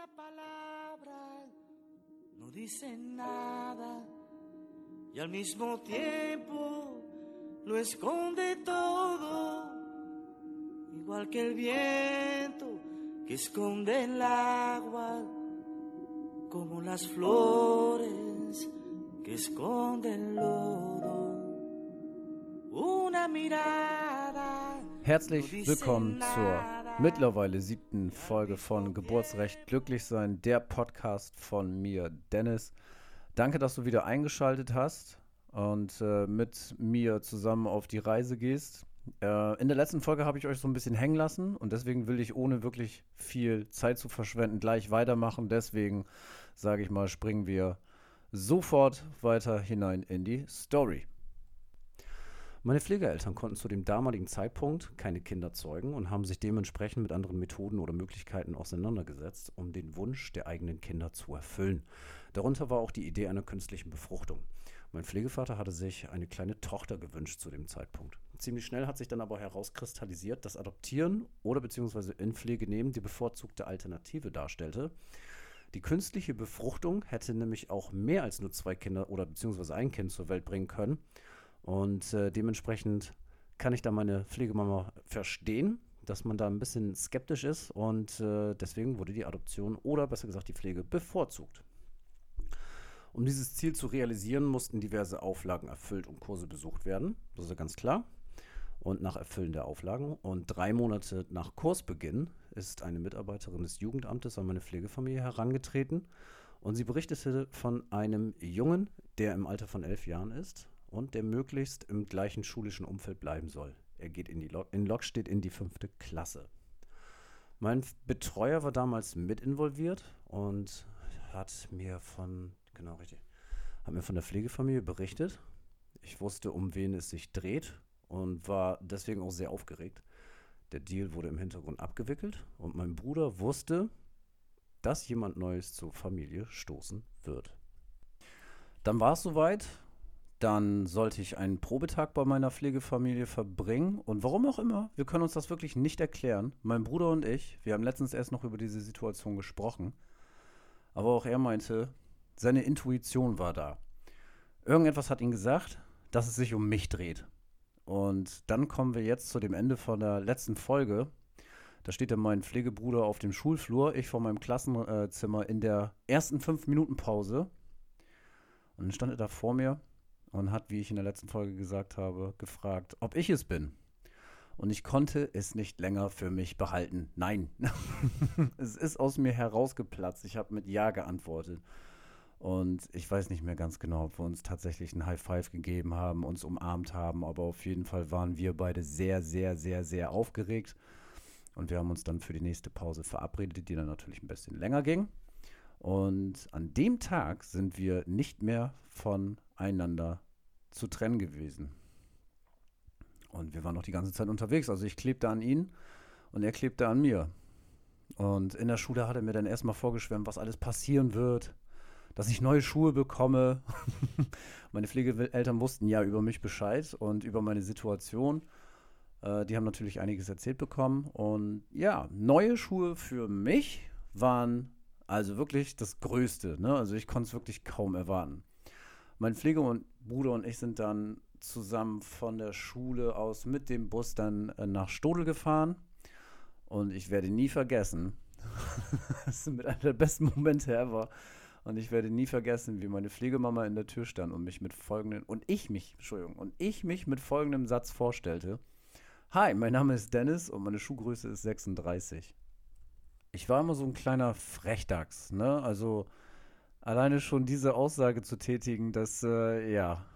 una palabra, no dicen nada y al mismo tiempo lo esconde todo, igual que el viento que esconde el agua, como las flores que esconden lodo. Una mirada. Herzlich willkommen zur mittlerweile siebten Folge von Geburtsrecht glücklich sein, der Podcast von mir, Dennis. Danke, dass du wieder eingeschaltet hast und äh, mit mir zusammen auf die Reise gehst. Äh, in der letzten Folge habe ich euch so ein bisschen hängen lassen und deswegen will ich ohne wirklich viel Zeit zu verschwenden gleich weitermachen. Deswegen sage ich mal, springen wir sofort weiter hinein in die Story. Meine Pflegeeltern konnten zu dem damaligen Zeitpunkt keine Kinder zeugen und haben sich dementsprechend mit anderen Methoden oder Möglichkeiten auseinandergesetzt, um den Wunsch der eigenen Kinder zu erfüllen. Darunter war auch die Idee einer künstlichen Befruchtung. Mein Pflegevater hatte sich eine kleine Tochter gewünscht zu dem Zeitpunkt. Ziemlich schnell hat sich dann aber herauskristallisiert, dass Adoptieren oder beziehungsweise in Pflege nehmen die bevorzugte Alternative darstellte. Die künstliche Befruchtung hätte nämlich auch mehr als nur zwei Kinder oder beziehungsweise ein Kind zur Welt bringen können. Und äh, dementsprechend kann ich da meine Pflegemama verstehen, dass man da ein bisschen skeptisch ist und äh, deswegen wurde die Adoption oder besser gesagt die Pflege bevorzugt. Um dieses Ziel zu realisieren, mussten diverse Auflagen erfüllt und Kurse besucht werden. Das ist ja ganz klar. Und nach Erfüllen der Auflagen und drei Monate nach Kursbeginn ist eine Mitarbeiterin des Jugendamtes an meine Pflegefamilie herangetreten und sie berichtete von einem Jungen, der im Alter von elf Jahren ist und der möglichst im gleichen schulischen Umfeld bleiben soll. Er geht in die Lok, in Lok steht in die fünfte Klasse. Mein Betreuer war damals mit involviert und hat mir von, genau richtig, hat mir von der Pflegefamilie berichtet. Ich wusste, um wen es sich dreht und war deswegen auch sehr aufgeregt. Der Deal wurde im Hintergrund abgewickelt und mein Bruder wusste, dass jemand Neues zur Familie stoßen wird. Dann war es soweit dann sollte ich einen Probetag bei meiner Pflegefamilie verbringen. Und warum auch immer, wir können uns das wirklich nicht erklären. Mein Bruder und ich, wir haben letztens erst noch über diese Situation gesprochen. Aber auch er meinte, seine Intuition war da. Irgendetwas hat ihm gesagt, dass es sich um mich dreht. Und dann kommen wir jetzt zu dem Ende von der letzten Folge. Da steht dann mein Pflegebruder auf dem Schulflur, ich vor meinem Klassenzimmer in der ersten fünf Minuten Pause. Und dann stand er da vor mir und hat, wie ich in der letzten Folge gesagt habe, gefragt, ob ich es bin. Und ich konnte es nicht länger für mich behalten. Nein. es ist aus mir herausgeplatzt. Ich habe mit Ja geantwortet. Und ich weiß nicht mehr ganz genau, ob wir uns tatsächlich ein High Five gegeben haben, uns umarmt haben, aber auf jeden Fall waren wir beide sehr, sehr, sehr, sehr aufgeregt. Und wir haben uns dann für die nächste Pause verabredet, die dann natürlich ein bisschen länger ging. Und an dem Tag sind wir nicht mehr voneinander zu trennen gewesen. Und wir waren noch die ganze Zeit unterwegs. Also ich klebte an ihn und er klebte an mir. Und in der Schule hat er mir dann erstmal vorgeschwärmt, was alles passieren wird, dass ich neue Schuhe bekomme. meine Pflegeeltern wussten ja über mich Bescheid und über meine Situation. Äh, die haben natürlich einiges erzählt bekommen. Und ja, neue Schuhe für mich waren also wirklich das Größte. Ne? Also ich konnte es wirklich kaum erwarten. Mein Pflegebruder und ich sind dann zusammen von der Schule aus mit dem Bus dann äh, nach Stodel gefahren. Und ich werde nie vergessen, das ist mit einer der besten Momente ever. Und ich werde nie vergessen, wie meine Pflegemama in der Tür stand und mich mit folgenden, und ich mich, Entschuldigung, und ich mich mit folgendem Satz vorstellte. Hi, mein Name ist Dennis und meine Schuhgröße ist 36. Ich war immer so ein kleiner Frechdachs, ne? Also Alleine schon diese Aussage zu tätigen, das, äh, ja,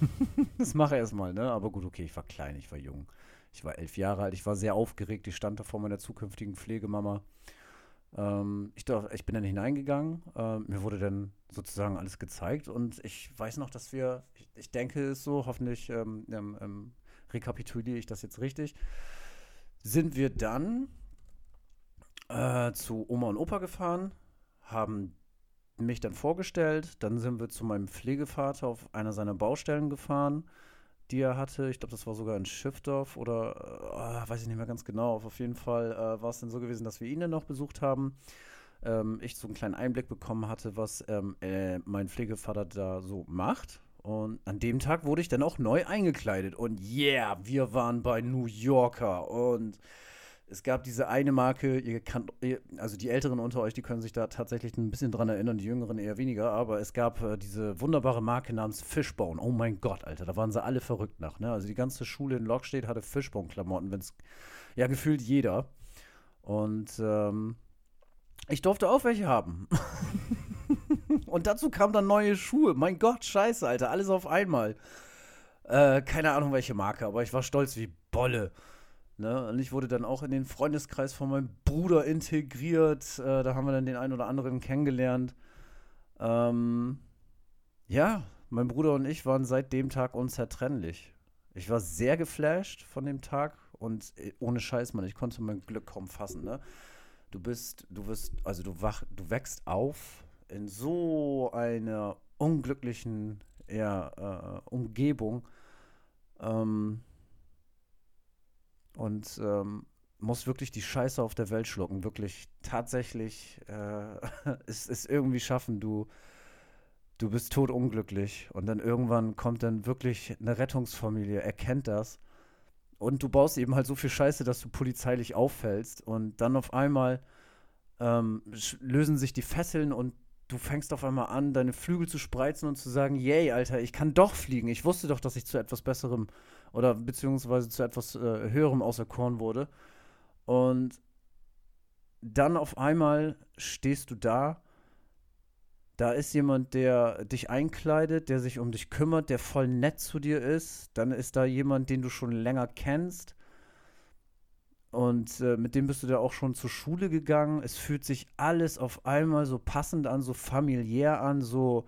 das mache ich erstmal, ne? Aber gut, okay, ich war klein, ich war jung. Ich war elf Jahre alt, ich war sehr aufgeregt, ich stand da vor meiner zukünftigen Pflegemama. Ähm, ich, darf, ich bin dann hineingegangen, äh, mir wurde dann sozusagen alles gezeigt und ich weiß noch, dass wir, ich, ich denke es so, hoffentlich ähm, ähm, ähm rekapituliere ich das jetzt richtig, sind wir dann äh, zu Oma und Opa gefahren, haben mich dann vorgestellt. Dann sind wir zu meinem Pflegevater auf einer seiner Baustellen gefahren, die er hatte. Ich glaube, das war sogar in Schiffdorf oder äh, weiß ich nicht mehr ganz genau. Auf jeden Fall äh, war es dann so gewesen, dass wir ihn dann noch besucht haben. ähm, ich so einen kleinen Einblick bekommen hatte, was ähm, äh, mein Pflegevater da so macht. Und an dem Tag wurde ich dann auch neu eingekleidet. Und yeah, wir waren bei New Yorker. Und es gab diese eine Marke, ihr kann, also die Älteren unter euch, die können sich da tatsächlich ein bisschen dran erinnern, die Jüngeren eher weniger, aber es gab äh, diese wunderbare Marke namens Fishbone. Oh mein Gott, Alter, da waren sie alle verrückt nach. Ne? Also die ganze Schule in Lockstedt hatte Fishbone-Klamotten, wenn es ja gefühlt jeder. Und ähm, ich durfte auch welche haben. Und dazu kamen dann neue Schuhe. Mein Gott, scheiße, Alter, alles auf einmal. Äh, keine Ahnung, welche Marke, aber ich war stolz wie Bolle. Ne? Und ich wurde dann auch in den Freundeskreis von meinem Bruder integriert. Äh, da haben wir dann den einen oder anderen kennengelernt. Ähm, ja, mein Bruder und ich waren seit dem Tag unzertrennlich. Ich war sehr geflasht von dem Tag und äh, ohne Scheiß, Mann, ich konnte mein Glück kaum fassen. Ne? Du bist, du wirst, also du wach, du wächst auf in so einer unglücklichen ja, äh, Umgebung ähm, und ähm, muss wirklich die Scheiße auf der Welt schlucken, wirklich tatsächlich äh, es, es irgendwie schaffen, du, du bist totunglücklich und dann irgendwann kommt dann wirklich eine Rettungsfamilie, erkennt das. Und du baust eben halt so viel Scheiße, dass du polizeilich auffällst. Und dann auf einmal ähm, lösen sich die Fesseln und du fängst auf einmal an, deine Flügel zu spreizen und zu sagen, yay, Alter, ich kann doch fliegen. Ich wusste doch, dass ich zu etwas Besserem oder beziehungsweise zu etwas äh, Höherem auserkoren wurde. Und dann auf einmal stehst du da da ist jemand, der dich einkleidet, der sich um dich kümmert, der voll nett zu dir ist. Dann ist da jemand, den du schon länger kennst. Und äh, mit dem bist du da auch schon zur Schule gegangen. Es fühlt sich alles auf einmal so passend an, so familiär an, so,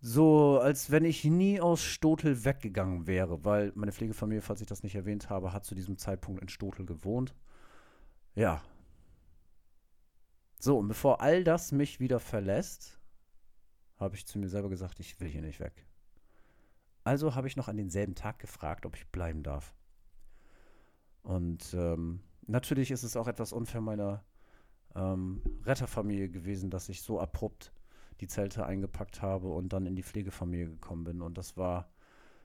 so als wenn ich nie aus Stotel weggegangen wäre, weil meine Pflegefamilie, falls ich das nicht erwähnt habe, hat zu diesem Zeitpunkt in Stotel gewohnt. Ja. So, und bevor all das mich wieder verlässt, habe ich zu mir selber gesagt, ich will hier nicht weg. Also habe ich noch an denselben Tag gefragt, ob ich bleiben darf. Und ähm, natürlich ist es auch etwas unfair meiner ähm, Retterfamilie gewesen, dass ich so abrupt die Zelte eingepackt habe und dann in die Pflegefamilie gekommen bin. Und das war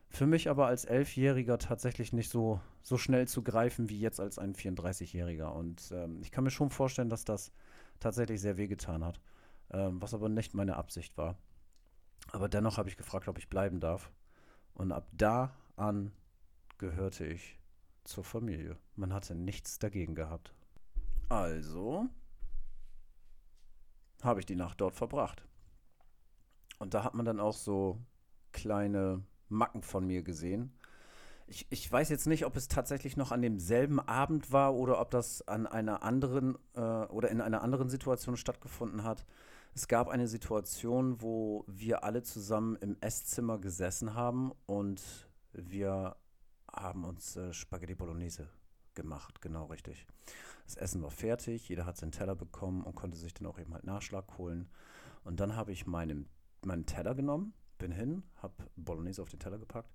für mich aber als Elfjähriger tatsächlich nicht so, so schnell zu greifen wie jetzt als ein 34-Jähriger. Und ähm, ich kann mir schon vorstellen, dass das tatsächlich sehr wehgetan hat ähm, was aber nicht meine Absicht war. Aber dennoch habe ich gefragt, ob ich bleiben darf. Und ab da an gehörte ich zur Familie. Man hatte nichts dagegen gehabt. Also habe ich die Nacht dort verbracht. Und da hat man dann auch so kleine Macken von mir gesehen. Ich, ich weiß jetzt nicht, ob es tatsächlich noch an demselben Abend war oder ob das an einer anderen äh, oder in einer anderen Situation stattgefunden hat. Es gab eine Situation, wo wir alle zusammen im Esszimmer gesessen haben und wir haben uns äh, Spaghetti Bolognese gemacht, genau richtig. Das Essen war fertig, jeder hat seinen Teller bekommen und konnte sich dann auch eben halt Nachschlag holen. Und dann habe ich meinen, meinen Teller genommen, bin hin, habe Bolognese auf den Teller gepackt.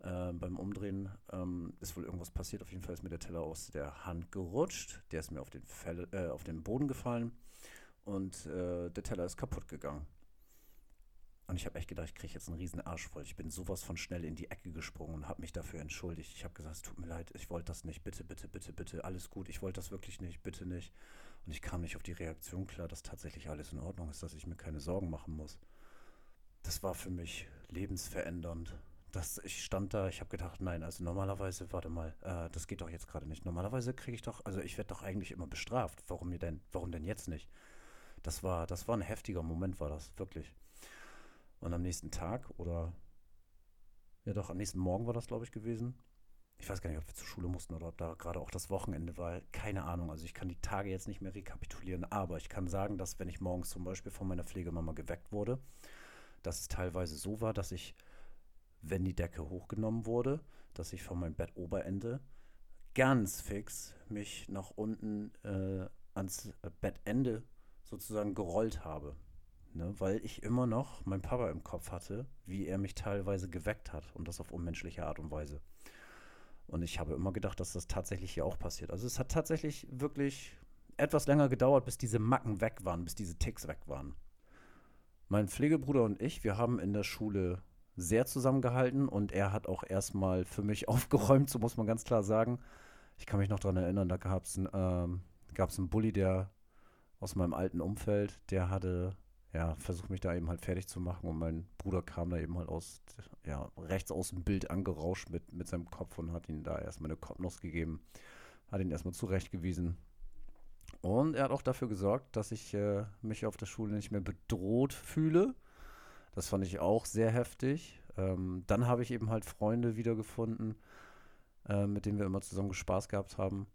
Äh, beim Umdrehen ähm, ist wohl irgendwas passiert. Auf jeden Fall ist mir der Teller aus der Hand gerutscht. Der ist mir auf den, Fell, äh, auf den Boden gefallen und äh, der Teller ist kaputt gegangen. Und ich habe echt gedacht, ich kriege jetzt einen riesen Arsch voll. Ich bin sowas von schnell in die Ecke gesprungen und habe mich dafür entschuldigt. Ich habe gesagt, es tut mir leid, ich wollte das nicht. Bitte, bitte, bitte, bitte, alles gut. Ich wollte das wirklich nicht, bitte nicht. Und ich kam nicht auf die Reaktion klar, dass tatsächlich alles in Ordnung ist, dass ich mir keine Sorgen machen muss. Das war für mich lebensverändernd. Das, ich stand da, ich habe gedacht, nein, also normalerweise, warte mal, äh, das geht doch jetzt gerade nicht. Normalerweise kriege ich doch, also ich werde doch eigentlich immer bestraft. Warum mir denn, warum denn jetzt nicht? das war, das war ein heftiger Moment, war das, wirklich. Und am nächsten Tag oder ja doch, am nächsten Morgen war das, glaube ich, gewesen. Ich weiß gar nicht, ob wir zur Schule mussten oder ob da gerade auch das Wochenende war. Keine Ahnung. Also ich kann die Tage jetzt nicht mehr rekapitulieren, aber ich kann sagen, dass wenn ich morgens zum Beispiel von meiner Pflegemama geweckt wurde, dass es teilweise so war, dass ich, wenn die Decke hochgenommen wurde, dass ich von meinem Bettoberende ganz fix mich nach unten äh, ans Bettende sozusagen gerollt habe. Ne, weil ich immer noch meinen Papa im Kopf hatte, wie er mich teilweise geweckt hat und das auf unmenschliche Art und Weise. Und ich habe immer gedacht, dass das tatsächlich hier auch passiert. Also es hat tatsächlich wirklich etwas länger gedauert, bis diese Macken weg waren, bis diese Ticks weg waren. Mein Pflegebruder und ich, wir haben in der Schule sehr zusammengehalten und er hat auch erstmal für mich aufgeräumt, so muss man ganz klar sagen. Ich kann mich noch daran erinnern, da gab es einen, ähm, einen Bully, der aus meinem alten Umfeld, der hatte ja, versucht mich da eben halt fertig zu machen und mein Bruder kam da eben halt aus, ja, rechts aus dem Bild angerauscht mit, mit seinem Kopf und hat ihm da erstmal eine Kopfnuss gegeben, hat ihn erstmal zurechtgewiesen. Und er hat auch dafür gesorgt, dass ich äh, mich auf der Schule nicht mehr bedroht fühle. Das fand ich auch sehr heftig. Ähm, dann habe ich eben halt Freunde wiedergefunden, äh, mit denen wir immer zusammen Spaß gehabt haben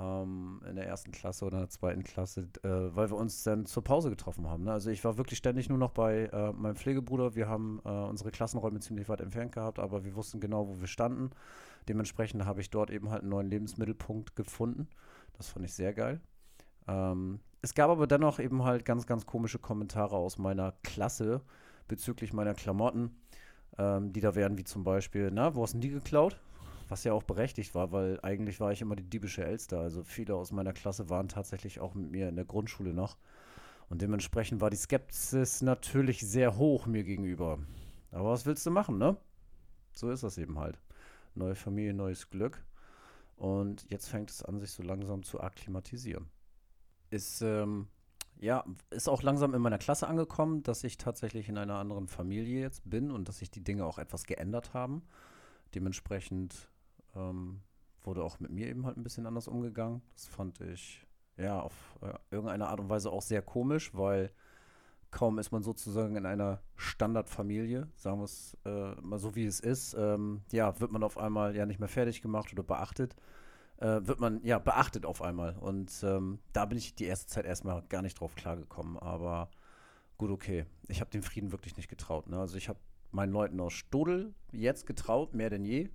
ähm, in der ersten Klasse oder in der zweiten Klasse, äh, weil wir uns dann zur Pause getroffen haben. Ne? Also ich war wirklich ständig nur noch bei äh, meinem Pflegebruder. Wir haben äh, unsere Klassenräume ziemlich weit entfernt gehabt, aber wir wussten genau, wo wir standen. Dementsprechend habe ich dort eben halt einen neuen Lebensmittelpunkt gefunden. Das fand ich sehr geil. Ähm, es gab aber dennoch eben halt ganz, ganz komische Kommentare aus meiner Klasse bezüglich meiner Klamotten, ähm, die da wären, wie zum Beispiel, na, wo hast du die geklaut? Was ja auch berechtigt war, weil eigentlich war ich immer die diebische Elster. Also viele aus meiner Klasse waren tatsächlich auch mit mir in der Grundschule noch. Und dementsprechend war die Skepsis natürlich sehr hoch mir gegenüber. Aber was willst du machen, ne? So ist das eben halt. Neue Familie, neues Glück. Und jetzt fängt es an, sich so langsam zu akklimatisieren. Ist, ähm, ja, ist auch langsam in meiner Klasse angekommen, dass ich tatsächlich in einer anderen Familie jetzt bin und dass sich die Dinge auch etwas geändert haben. Dementsprechend ähm, wurde auch mit mir eben halt ein bisschen anders umgegangen. Das fand ich ja auf äh, irgendeine Art und Weise auch sehr komisch, weil kaum ist man sozusagen in einer Standardfamilie, sagen wir es äh, mal so wie es ist, ähm, ja, wird man auf einmal ja nicht mehr fertig gemacht oder beachtet. Äh, wird man ja beachtet auf einmal. Und ähm, da bin ich die erste Zeit erstmal gar nicht drauf klargekommen. Aber gut, okay. Ich habe dem Frieden wirklich nicht getraut. Ne? Also ich habe meinen Leuten aus Stodel jetzt getraut, mehr denn je.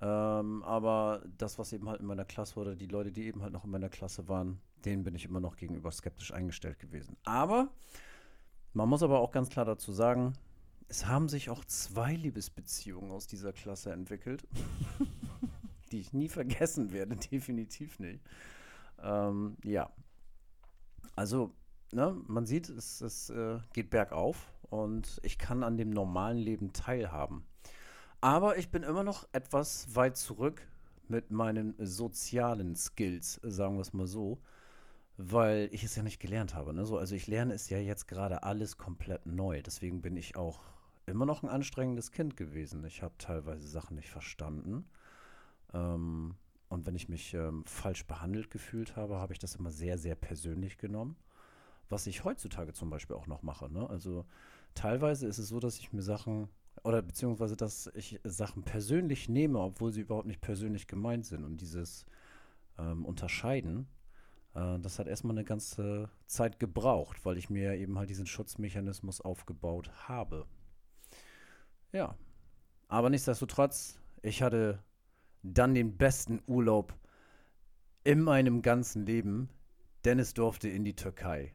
Ähm, aber das, was eben halt in meiner Klasse oder die Leute, die eben halt noch in meiner Klasse waren, denen bin ich immer noch gegenüber skeptisch eingestellt gewesen. Aber man muss aber auch ganz klar dazu sagen, es haben sich auch zwei Liebesbeziehungen aus dieser Klasse entwickelt, die ich nie vergessen werde, definitiv nicht. Ähm, ja. Also, ne, man sieht, es, es äh, geht bergauf und ich kann an dem normalen Leben teilhaben. Aber ich bin immer noch etwas weit zurück mit meinen sozialen Skills, sagen wir es mal so, weil ich es ja nicht gelernt habe. Ne? So, also ich lerne es ja jetzt gerade alles komplett neu. Deswegen bin ich auch immer noch ein anstrengendes Kind gewesen. Ich habe teilweise Sachen nicht verstanden. Ähm, und wenn ich mich ähm, falsch behandelt gefühlt habe, habe ich das immer sehr, sehr persönlich genommen. Was ich heutzutage zum Beispiel auch noch mache. Ne? Also teilweise ist es so, dass ich mir Sachen oder beziehungsweise, dass ich Sachen persönlich nehme, obwohl sie überhaupt nicht persönlich gemeint sind. Und dieses ähm, Unterscheiden, äh, das hat erstmal eine ganze Zeit gebraucht, weil ich mir eben halt diesen Schutzmechanismus aufgebaut habe. Ja. Aber nichtsdestotrotz, ich hatte dann den besten Urlaub in meinem ganzen Leben. Dennis durfte in die Türkei.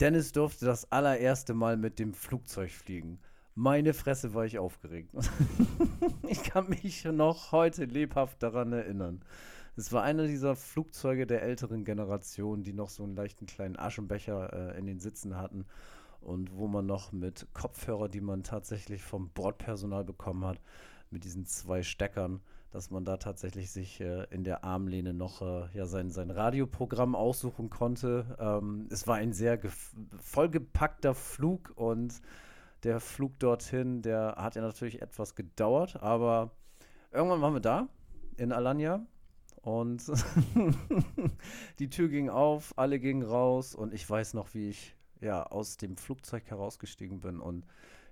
Dennis durfte das allererste Mal mit dem Flugzeug fliegen. Meine Fresse war ich aufgeregt. ich kann mich noch heute lebhaft daran erinnern. Es war einer dieser Flugzeuge der älteren Generation, die noch so einen leichten kleinen Aschenbecher äh, in den Sitzen hatten und wo man noch mit Kopfhörer, die man tatsächlich vom Bordpersonal bekommen hat, mit diesen zwei Steckern, dass man da tatsächlich sich äh, in der Armlehne noch äh, ja, sein, sein Radioprogramm aussuchen konnte. Ähm, es war ein sehr vollgepackter Flug und der Flug dorthin, der hat ja natürlich etwas gedauert, aber irgendwann waren wir da in Alanya und die Tür ging auf, alle gingen raus und ich weiß noch, wie ich ja aus dem Flugzeug herausgestiegen bin und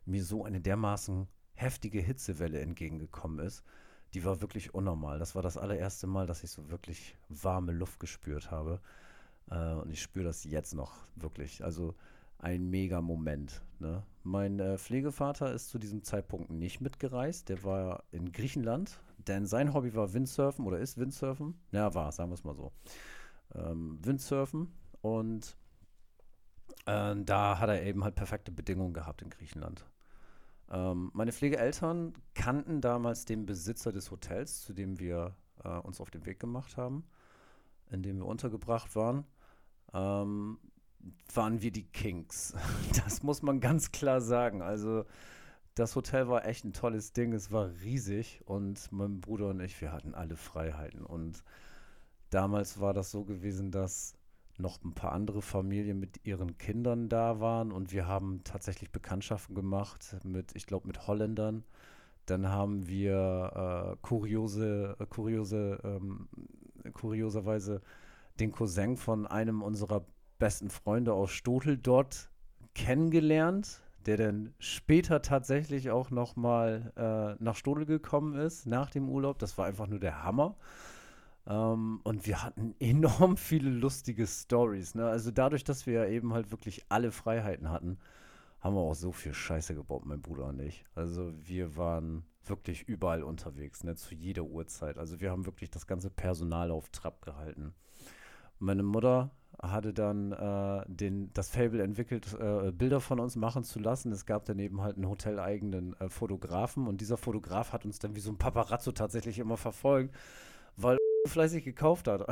mir so eine dermaßen heftige Hitzewelle entgegengekommen ist. Die war wirklich unnormal. Das war das allererste Mal, dass ich so wirklich warme Luft gespürt habe. Äh, und ich spüre das jetzt noch wirklich. Also ein mega Moment. Ne? Mein äh, Pflegevater ist zu diesem Zeitpunkt nicht mitgereist. Der war in Griechenland, denn sein Hobby war Windsurfen oder ist Windsurfen. Ja, war, sagen wir es mal so. Ähm, Windsurfen und äh, da hat er eben halt perfekte Bedingungen gehabt in Griechenland. Ähm, meine Pflegeeltern kannten damals den Besitzer des Hotels, zu dem wir äh, uns auf den Weg gemacht haben, in dem wir untergebracht waren. ähm, waren wir die Kings. Das muss man ganz klar sagen. Also das Hotel war echt ein tolles Ding. Es war riesig und mein Bruder und ich, wir hatten alle Freiheiten. Und damals war das so gewesen, dass noch ein paar andere Familien mit ihren Kindern da waren und wir haben tatsächlich Bekanntschaften gemacht mit, ich glaube, mit Holländern. Dann haben wir äh, kuriose, äh, kuriose, ähm, kurioserweise den Cousin von einem unserer besten Freunde aus Stotel dort kennengelernt, der dann später tatsächlich auch noch mal äh, nach Stotel gekommen ist nach dem Urlaub. Das war einfach nur der Hammer. Ähm, und wir hatten enorm viele lustige Stories. Ne? Also dadurch, dass wir ja eben halt wirklich alle Freiheiten hatten, haben wir auch so viel Scheiße gebaut, mein Bruder und ich. Also wir waren wirklich überall unterwegs, ne? zu jeder Uhrzeit. Also wir haben wirklich das ganze Personal auf Trab gehalten. Meine Mutter hatte dann äh, den, das Fable entwickelt, äh, Bilder von uns machen zu lassen. Es gab daneben halt einen hoteleigenen äh, Fotografen und dieser Fotograf hat uns dann wie so ein Paparazzo tatsächlich immer verfolgt, weil fleißig gekauft hat.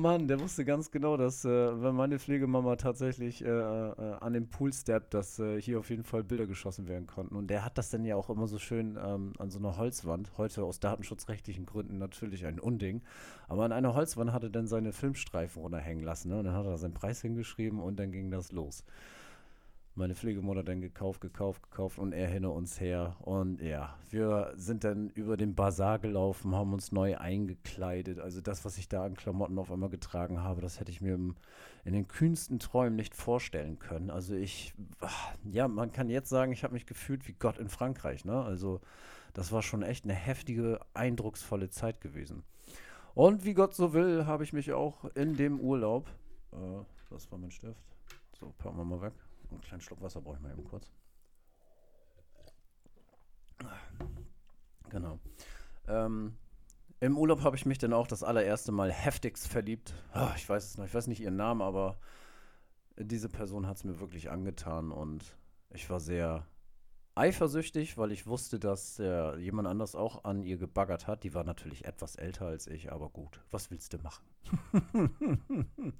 Mann, der wusste ganz genau, dass äh, wenn meine Pflegemama tatsächlich äh, äh, an den Pool steppt, dass äh, hier auf jeden Fall Bilder geschossen werden konnten. Und der hat das dann ja auch immer so schön ähm, an so einer Holzwand, heute aus datenschutzrechtlichen Gründen natürlich ein Unding, aber an einer Holzwand hat er dann seine Filmstreifen runterhängen lassen. Ne? Und dann hat er seinen Preis hingeschrieben und dann ging das los meine Pflegemutter dann gekauft, gekauft, gekauft und er hinter uns her. Und ja, wir sind dann über den Bazar gelaufen, haben uns neu eingekleidet. Also das, was ich da an Klamotten auf einmal getragen habe, das hätte ich mir im, in den kühnsten Träumen nicht vorstellen können. Also ich, ja, man kann jetzt sagen, ich habe mich gefühlt wie Gott in Frankreich. Ne? Also das war schon echt eine heftige, eindrucksvolle Zeit gewesen. Und wie Gott so will, habe ich mich auch in dem Urlaub, äh, das war mein Stift, so packen wir mal weg einen kleinen Schluck Wasser brauche ich mal eben kurz. Genau. Ähm, Im Urlaub habe ich mich dann auch das allererste Mal heftigst verliebt. Oh, ich weiß es noch, ich weiß nicht ihren Namen, aber diese Person hat es mir wirklich angetan und ich war sehr eifersüchtig, weil ich wusste, dass äh, jemand anders auch an ihr gebaggert hat. Die war natürlich etwas älter als ich, aber gut, was willst du machen?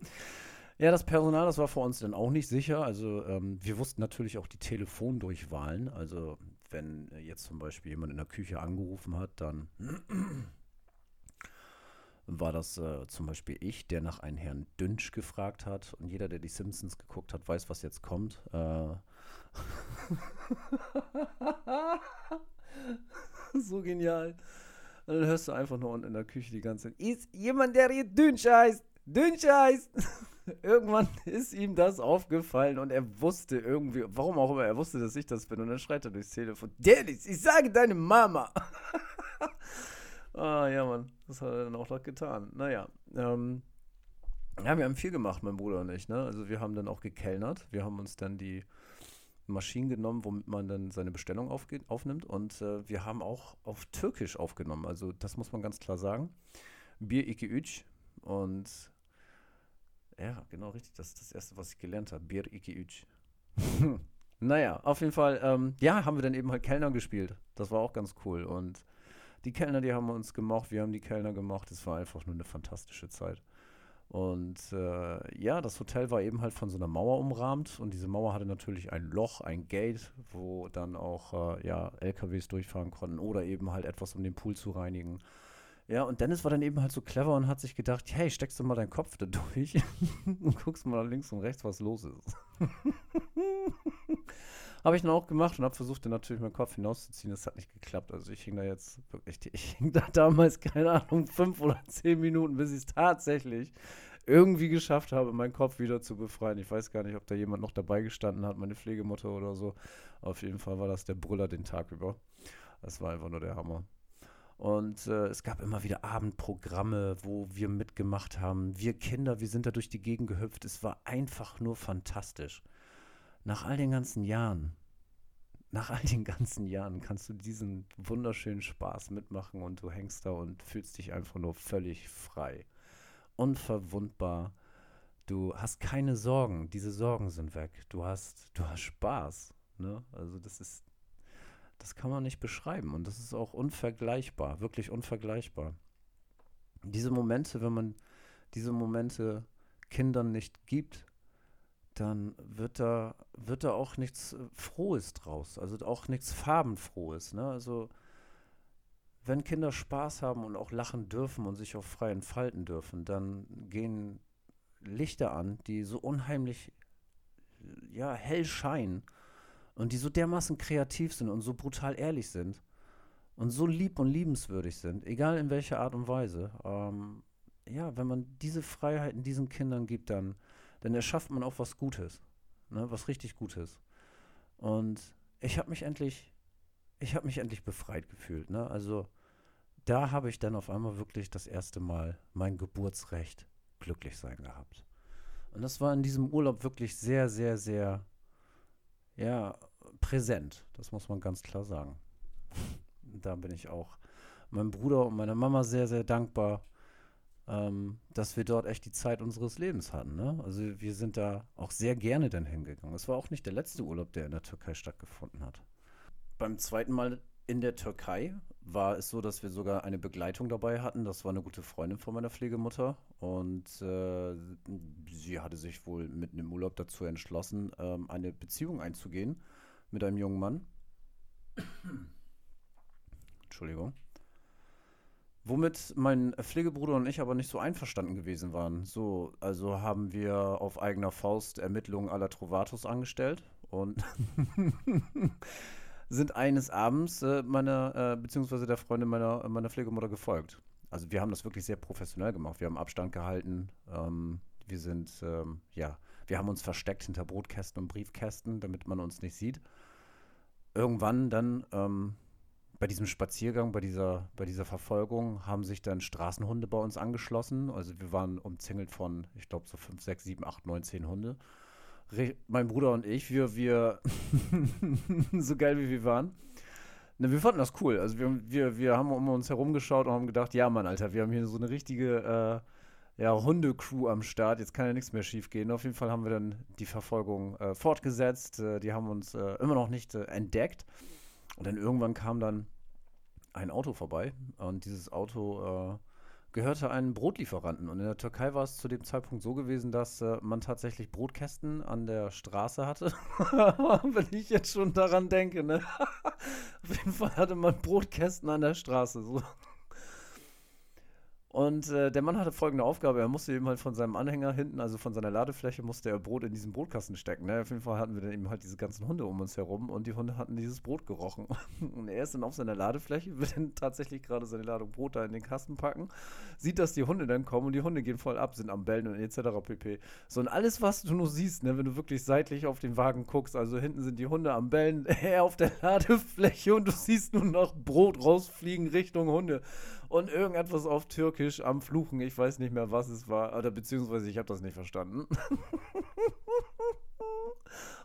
Ja, das Personal, das war für uns dann auch nicht sicher. Also ähm, wir wussten natürlich auch die Telefondurchwahlen. Also wenn jetzt zum Beispiel jemand in der Küche angerufen hat, dann war das äh, zum Beispiel ich, der nach einem Herrn Dünsch gefragt hat. Und jeder, der die Simpsons geguckt hat, weiß, was jetzt kommt. Äh so genial. Und dann hörst du einfach nur unten in der Küche die ganze Zeit, ist jemand, der hier Dünsch heißt? Dünsch heißt. Irgendwann ist ihm das aufgefallen und er wusste irgendwie, warum auch immer, er wusste, dass ich das bin. Und dann schreit er durchs Telefon: Dennis, ich sage deine Mama. ah, ja, Mann, das hat er dann auch noch getan. Naja, ähm, ja, wir haben viel gemacht, mein Bruder und ich. Ne? Also, wir haben dann auch gekellnert. Wir haben uns dann die Maschinen genommen, womit man dann seine Bestellung aufnimmt. Und äh, wir haben auch auf Türkisch aufgenommen. Also, das muss man ganz klar sagen. Bir iki üç. Und ja, genau richtig. Das ist das Erste, was ich gelernt habe. Bir iki üç. naja, auf jeden Fall, ähm, ja, haben wir dann eben halt Kellner gespielt. Das war auch ganz cool. Und die Kellner, die haben uns gemocht, wir haben die Kellner gemacht. Es war einfach nur eine fantastische Zeit. Und äh, ja, das Hotel war eben halt von so einer Mauer umrahmt und diese Mauer hatte natürlich ein Loch, ein Gate, wo dann auch äh, ja, LKWs durchfahren konnten oder eben halt etwas, um den Pool zu reinigen. Ja, und Dennis war dann eben halt so clever und hat sich gedacht, hey, steckst du mal deinen Kopf da durch und guckst mal links und rechts, was los ist. habe ich dann auch gemacht und habe versucht, dann natürlich meinen Kopf hinauszuziehen. Das hat nicht geklappt. Also ich hing da jetzt wirklich, ich hing da damals, keine Ahnung, fünf oder zehn Minuten, bis ich es tatsächlich irgendwie geschafft habe, meinen Kopf wieder zu befreien. Ich weiß gar nicht, ob da jemand noch dabei gestanden hat, meine Pflegemutter oder so. Auf jeden Fall war das der Brüller den Tag über. Das war einfach nur der Hammer. Und äh, es gab immer wieder Abendprogramme, wo wir mitgemacht haben. Wir Kinder, wir sind da durch die Gegend gehüpft. Es war einfach nur fantastisch. Nach all den ganzen Jahren, nach all den ganzen Jahren kannst du diesen wunderschönen Spaß mitmachen und du hängst da und fühlst dich einfach nur völlig frei. Unverwundbar. Du hast keine Sorgen. Diese Sorgen sind weg. Du hast, du hast Spaß. Ne? Also das ist das kann man nicht beschreiben und das ist auch unvergleichbar, wirklich unvergleichbar. diese Momente, wenn man diese Momente Kindern nicht gibt, dann wird da, wird da auch nichts äh, Frohes draus, also auch nichts Farbenfrohes. Ne? Also wenn Kinder Spaß haben und auch lachen dürfen und sich auch frei entfalten dürfen, dann gehen Lichter an, die so unheimlich ja, hell scheinen und die so dermaßen kreativ sind und so brutal ehrlich sind und so lieb und liebenswürdig sind, egal in welcher Art und Weise. Ähm, ja, wenn man diese Freiheiten diesen Kindern gibt, dann, dann erschafft man auch was Gutes, ne, was richtig Gutes. Und ich habe mich endlich, ich habe mich endlich befreit gefühlt. Ne? Also da habe ich dann auf einmal wirklich das erste Mal mein Geburtsrecht glücklich sein gehabt. Und das war in diesem Urlaub wirklich sehr, sehr, sehr, ja, präsent. Das muss man ganz klar sagen. da bin ich auch meinem Bruder und meiner Mama sehr, sehr dankbar, ähm, dass wir dort echt die Zeit unseres Lebens hatten. Ne? Also wir sind da auch sehr gerne dann hingegangen. Es war auch nicht der letzte Urlaub, der in der Türkei stattgefunden hat. Beim zweiten Mal in der Türkei war es so, dass wir sogar eine Begleitung dabei hatten. Das war eine gute Freundin von meiner Pflegemutter. Und äh, sie hatte sich wohl mitten im Urlaub dazu entschlossen, ähm, eine Beziehung einzugehen mit einem jungen Mann. Entschuldigung. Womit mein Pflegebruder und ich aber nicht so einverstanden gewesen waren. So, also haben wir auf eigener Faust Ermittlungen aller Trovatos angestellt und sind eines Abends äh, meiner, äh, beziehungsweise der Freundin meiner, meiner Pflegemutter gefolgt. Also wir haben das wirklich sehr professionell gemacht. Wir haben Abstand gehalten. Ähm, wir sind, ähm, ja, wir haben uns versteckt hinter Brotkästen und Briefkästen, damit man uns nicht sieht. Irgendwann dann ähm, bei diesem Spaziergang, bei dieser, bei dieser Verfolgung, haben sich dann Straßenhunde bei uns angeschlossen. Also wir waren umzingelt von, ich glaube, so 5, 6, 7, 8, 9, 10 Hunde mein Bruder und ich, wir, wir so geil wie wir waren. Ne, wir fanden das cool. Also wir, wir, wir haben um uns herum geschaut und haben gedacht, ja Mann, Alter, wir haben hier so eine richtige äh, ja, Hundecrew am Start. Jetzt kann ja nichts mehr schief gehen. Auf jeden Fall haben wir dann die Verfolgung äh, fortgesetzt. Äh, die haben uns äh, immer noch nicht äh, entdeckt. Und dann irgendwann kam dann ein Auto vorbei. Und dieses Auto äh, gehörte einem Brotlieferanten. Und in der Türkei war es zu dem Zeitpunkt so gewesen, dass äh, man tatsächlich Brotkästen an der Straße hatte. Wenn ich jetzt schon daran denke, ne? Auf jeden Fall hatte man Brotkästen an der Straße. So. Und äh, der Mann hatte folgende Aufgabe: Er musste eben halt von seinem Anhänger hinten, also von seiner Ladefläche, musste er Brot in diesen Brotkasten stecken. Ne? Auf jeden Fall hatten wir dann eben halt diese ganzen Hunde um uns herum und die Hunde hatten dieses Brot gerochen. Und er ist dann auf seiner Ladefläche, will dann tatsächlich gerade seine Ladung Brot da in den Kasten packen, sieht, dass die Hunde dann kommen und die Hunde gehen voll ab, sind am Bellen und etc. pp. So und alles, was du nur siehst, ne, wenn du wirklich seitlich auf den Wagen guckst, also hinten sind die Hunde am Bellen, er auf der Ladefläche und du siehst nur noch Brot rausfliegen Richtung Hunde und irgendetwas auf Türkisch am Fluchen. Ich weiß nicht mehr, was es war. Oder beziehungsweise ich habe das nicht verstanden.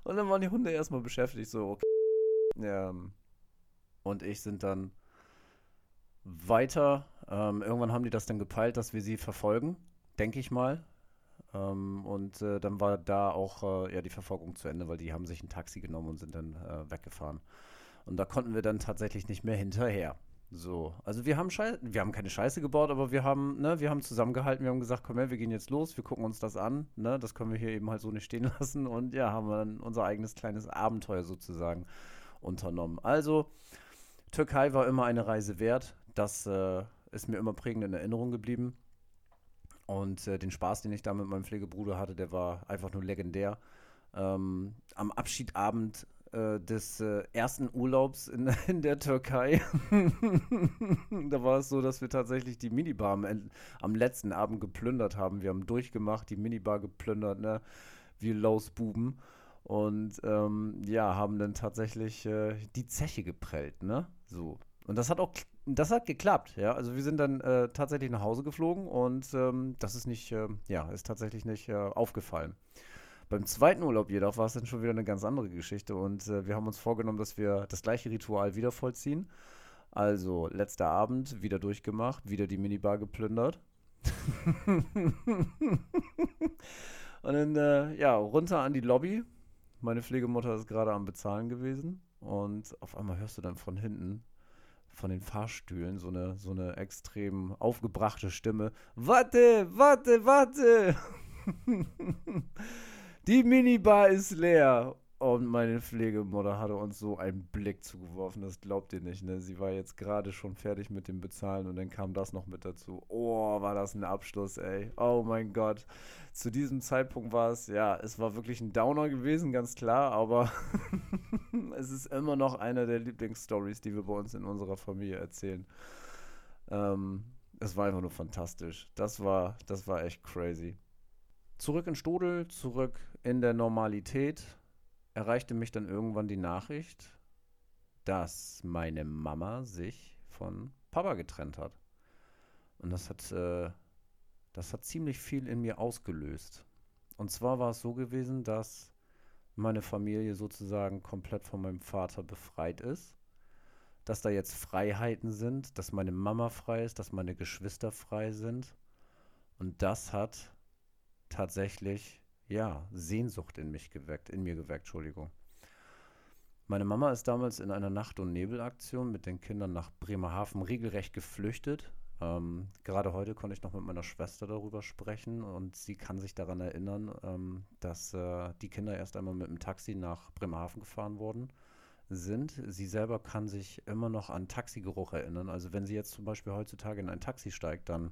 und dann waren die Hunde erstmal beschäftigt, so, okay. Ja, und ich sind dann weiter. Ähm, irgendwann haben die das dann gepeilt, dass wir sie verfolgen, denke ich mal. Ähm, und äh, dann war da auch äh, ja, die Verfolgung zu Ende, weil die haben sich ein Taxi genommen und sind dann äh, weggefahren. Und da konnten wir dann tatsächlich nicht mehr hinterher. So, also wir haben Scheiße, wir haben keine Scheiße gebaut, aber wir haben, ne, wir haben zusammengehalten, wir haben gesagt, komm her, wir gehen jetzt los, wir gucken uns das an, ne, das können wir hier eben halt so nicht stehen lassen und ja, haben wir dann unser eigenes kleines Abenteuer sozusagen unternommen. Also, Türkei war immer eine Reise wert, das äh, ist mir immer prägend in Erinnerung geblieben und äh, den Spaß, den ich da mit meinem Pflegebruder hatte, der war einfach nur legendär. Ähm, am Abschiedabend äh, des äh, ersten Urlaubs in, in der Türkei. da war es so, dass wir tatsächlich die Minibar am, am, letzten Abend geplündert haben. Wir haben durchgemacht, die Minibar geplündert, ne? Wie Lausbuben. Und ähm, ja, haben dann tatsächlich äh, die Zeche geprellt, ne? So. Und das hat auch, das hat geklappt, ja. Also wir sind dann äh, tatsächlich nach Hause geflogen und ähm, das ist nicht, äh, ja, ist tatsächlich nicht äh, aufgefallen. Beim zweiten Urlaub jedoch war es dann schon wieder eine ganz andere Geschichte und äh, wir haben uns vorgenommen, dass wir das gleiche Ritual wieder vollziehen. Also letzter Abend wieder durchgemacht, wieder die Minibar geplündert. und dann, äh, ja, runter an die Lobby. Meine Pflegemutter ist gerade am Bezahlen gewesen und auf einmal hörst du dann von hinten von den Fahrstühlen so eine, so eine extrem aufgebrachte Stimme. Warte, warte, warte! Die Minibar ist leer. Und meine Pflegemutter hatte uns so einen Blick zugeworfen, das glaubt ihr nicht. Ne? Sie war jetzt gerade schon fertig mit dem Bezahlen und dann kam das noch mit dazu. Oh, war das ein Abschluss, ey. Oh mein Gott. Zu diesem Zeitpunkt war es, ja, es war wirklich ein Downer gewesen, ganz klar, aber es ist immer noch eine der Lieblingsstories, die wir bei uns in unserer Familie erzählen. Ähm, es war einfach nur fantastisch. Das war, das war echt crazy. Zurück in Stodel, zurück in der Normalität erreichte mich dann irgendwann die Nachricht, dass meine Mama sich von Papa getrennt hat. Und das hat, äh, das hat ziemlich viel in mir ausgelöst. Und zwar war es so gewesen, dass meine Familie sozusagen komplett von meinem Vater befreit ist. Dass da jetzt Freiheiten sind, dass meine Mama frei ist, dass meine Geschwister frei sind. Und das hat tatsächlich ja, Sehnsucht in mich geweckt, in mir geweckt, Entschuldigung. Meine Mama ist damals in einer Nacht- und Nebelaktion mit den Kindern nach Bremerhaven regelrecht geflüchtet. Ähm, gerade heute konnte ich noch mit meiner Schwester darüber sprechen und sie kann sich daran erinnern, ähm, dass äh, die Kinder erst einmal mit dem Taxi nach Bremerhaven gefahren worden sind. Sie selber kann sich immer noch an Taxigeruch erinnern. Also wenn sie jetzt zum Beispiel heutzutage in ein Taxi steigt, dann,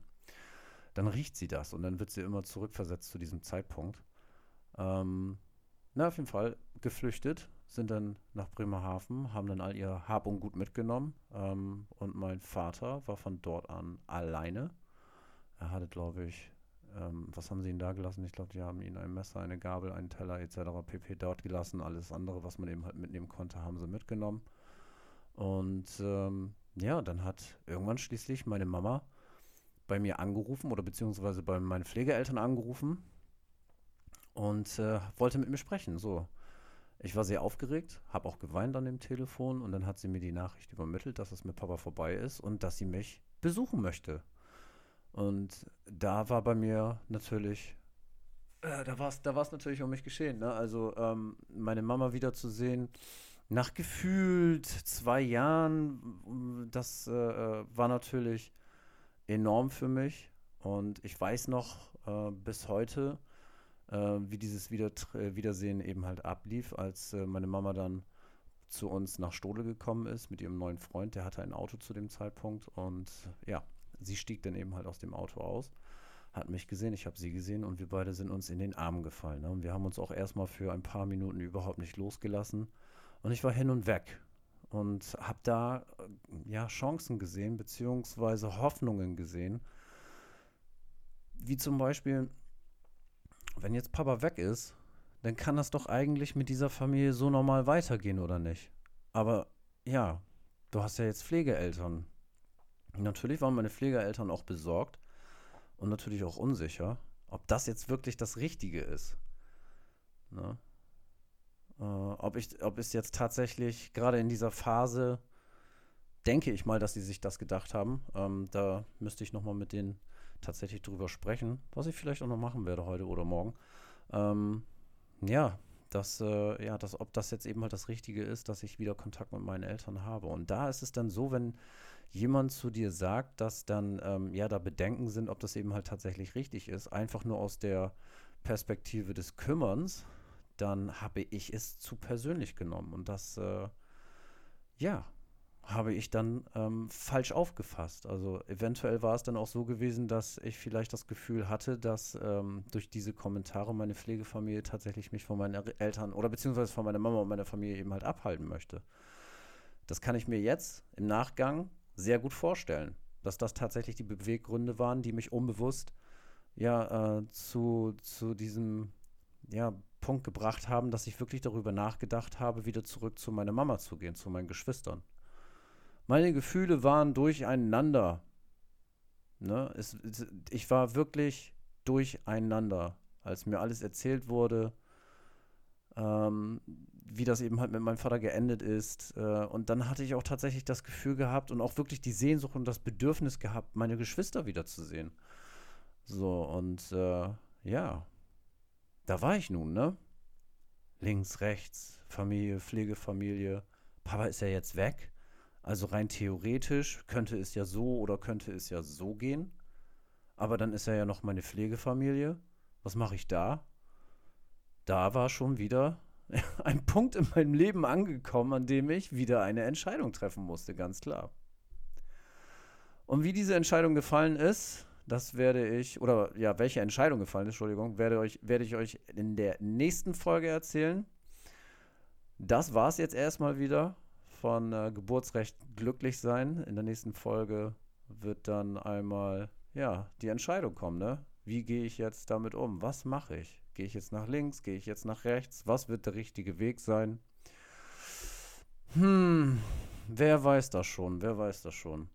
dann riecht sie das und dann wird sie immer zurückversetzt zu diesem Zeitpunkt. Ähm, na, auf jeden Fall geflüchtet, sind dann nach Bremerhaven, haben dann all ihr Hab und Gut mitgenommen. Ähm, und mein Vater war von dort an alleine. Er hatte, glaube ich, ähm, was haben sie ihn da gelassen? Ich glaube, die haben ihn ein Messer, eine Gabel, einen Teller etc. pp. dort gelassen. Alles andere, was man eben halt mitnehmen konnte, haben sie mitgenommen. Und ähm, ja, dann hat irgendwann schließlich meine Mama bei mir angerufen oder beziehungsweise bei meinen Pflegeeltern angerufen und äh, wollte mit mir sprechen. So. Ich war sehr aufgeregt, habe auch geweint an dem Telefon und dann hat sie mir die Nachricht übermittelt, dass es mit Papa vorbei ist und dass sie mich besuchen möchte. Und da war bei mir natürlich, äh, da war es da natürlich um mich geschehen. Ne? Also ähm, meine Mama wiederzusehen, nach gefühlt zwei Jahren, das äh, äh, war natürlich enorm für mich. Und ich weiß noch äh, bis heute, äh, wie dieses äh, Wiedersehen eben halt ablief, als äh, meine Mama dann zu uns nach Stodel gekommen ist mit ihrem neuen Freund. Der hatte ein Auto zu dem Zeitpunkt und ja, sie stieg dann eben halt aus dem Auto aus, hat mich gesehen, ich habe sie gesehen und wir beide sind uns in den Arm gefallen. Ne? Und wir haben uns auch erstmal für ein paar Minuten überhaupt nicht losgelassen und ich war hin und weg und habe da äh, ja Chancen gesehen beziehungsweise Hoffnungen gesehen, wie zum Beispiel wenn jetzt Papa weg ist, dann kann das doch eigentlich mit dieser Familie so normal weitergehen, oder nicht? Aber ja, du hast ja jetzt Pflegeeltern. Natürlich waren meine Pflegeeltern auch besorgt und natürlich auch unsicher, ob das jetzt wirklich das Richtige ist. Ne? Äh, ob, ich, ob es jetzt tatsächlich gerade in dieser Phase, denke ich mal, dass sie sich das gedacht haben. Ähm, da müsste ich nochmal mit denen tatsächlich drüber sprechen, was ich vielleicht auch noch machen werde heute oder morgen. Ähm, ja, dass, äh, ja, dass, ob das jetzt eben halt das Richtige ist, dass ich wieder Kontakt mit meinen Eltern habe. Und da ist es dann so, wenn jemand zu dir sagt, dass dann ähm, ja da Bedenken sind, ob das eben halt tatsächlich richtig ist, einfach nur aus der Perspektive des Kümmerns, dann habe ich es zu persönlich genommen. Und das, äh, ja, habe ich dann ähm, falsch aufgefasst. Also eventuell war es dann auch so gewesen, dass ich vielleicht das Gefühl hatte, dass ähm, durch diese Kommentare meine Pflegefamilie tatsächlich mich von meinen Eltern oder beziehungsweise von meiner Mama und meiner Familie eben halt abhalten möchte. Das kann ich mir jetzt im Nachgang sehr gut vorstellen, dass das tatsächlich die Beweggründe waren, die mich unbewusst ja äh, zu, zu diesem ja, Punkt gebracht haben, dass ich wirklich darüber nachgedacht habe, wieder zurück zu meiner Mama zu gehen, zu meinen Geschwistern. Meine Gefühle waren durcheinander. Ne? Es, es, ich war wirklich durcheinander, als mir alles erzählt wurde, ähm, wie das eben halt mit meinem Vater geendet ist. Äh, und dann hatte ich auch tatsächlich das Gefühl gehabt und auch wirklich die Sehnsucht und das Bedürfnis gehabt, meine Geschwister wiederzusehen. So, und äh, ja, da war ich nun, ne? Links, rechts, Familie, Pflegefamilie. Papa ist ja jetzt weg. Also rein theoretisch könnte es ja so oder könnte es ja so gehen. Aber dann ist er ja noch meine Pflegefamilie. Was mache ich da? Da war schon wieder ein Punkt in meinem Leben angekommen, an dem ich wieder eine Entscheidung treffen musste, ganz klar. Und wie diese Entscheidung gefallen ist, das werde ich, oder ja, welche Entscheidung gefallen ist, Entschuldigung, werde, euch, werde ich euch in der nächsten Folge erzählen. Das war es jetzt erstmal wieder von äh, Geburtsrecht glücklich sein. In der nächsten Folge wird dann einmal, ja, die Entscheidung kommen, ne? Wie gehe ich jetzt damit um? Was mache ich? Gehe ich jetzt nach links? Gehe ich jetzt nach rechts? Was wird der richtige Weg sein? Hm, wer weiß das schon? Wer weiß das schon?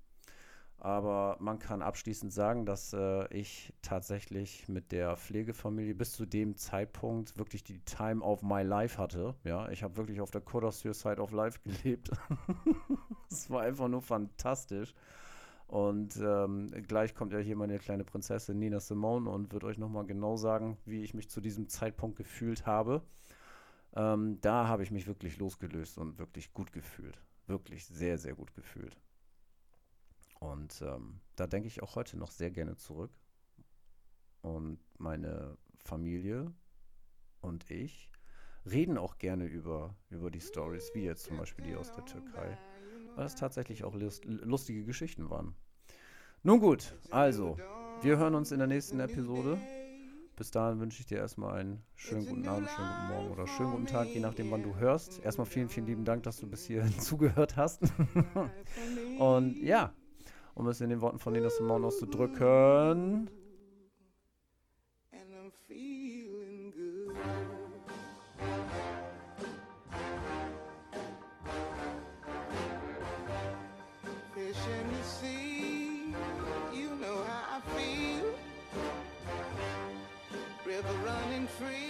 Aber man kann abschließend sagen, dass äh, ich tatsächlich mit der Pflegefamilie bis zu dem Zeitpunkt wirklich die Time of my life hatte. Ja, ich habe wirklich auf der d'Azur Side of Life gelebt. Es war einfach nur fantastisch. Und ähm, gleich kommt ja hier meine kleine Prinzessin Nina Simone und wird euch nochmal genau sagen, wie ich mich zu diesem Zeitpunkt gefühlt habe. Ähm, da habe ich mich wirklich losgelöst und wirklich gut gefühlt. Wirklich sehr, sehr gut gefühlt. Und ähm, da denke ich auch heute noch sehr gerne zurück. Und meine Familie und ich reden auch gerne über, über die Stories, wie jetzt zum Beispiel die aus der Türkei, weil es tatsächlich auch lust, lustige Geschichten waren. Nun gut, also, wir hören uns in der nächsten Episode. Bis dahin wünsche ich dir erstmal einen schönen guten Abend, schönen guten Morgen oder schönen guten Tag, je nachdem, wann du hörst. Erstmal vielen, vielen lieben Dank, dass du bis hierhin zugehört hast. Und ja, um es in den Worten von Nina Simone auszudrücken. free,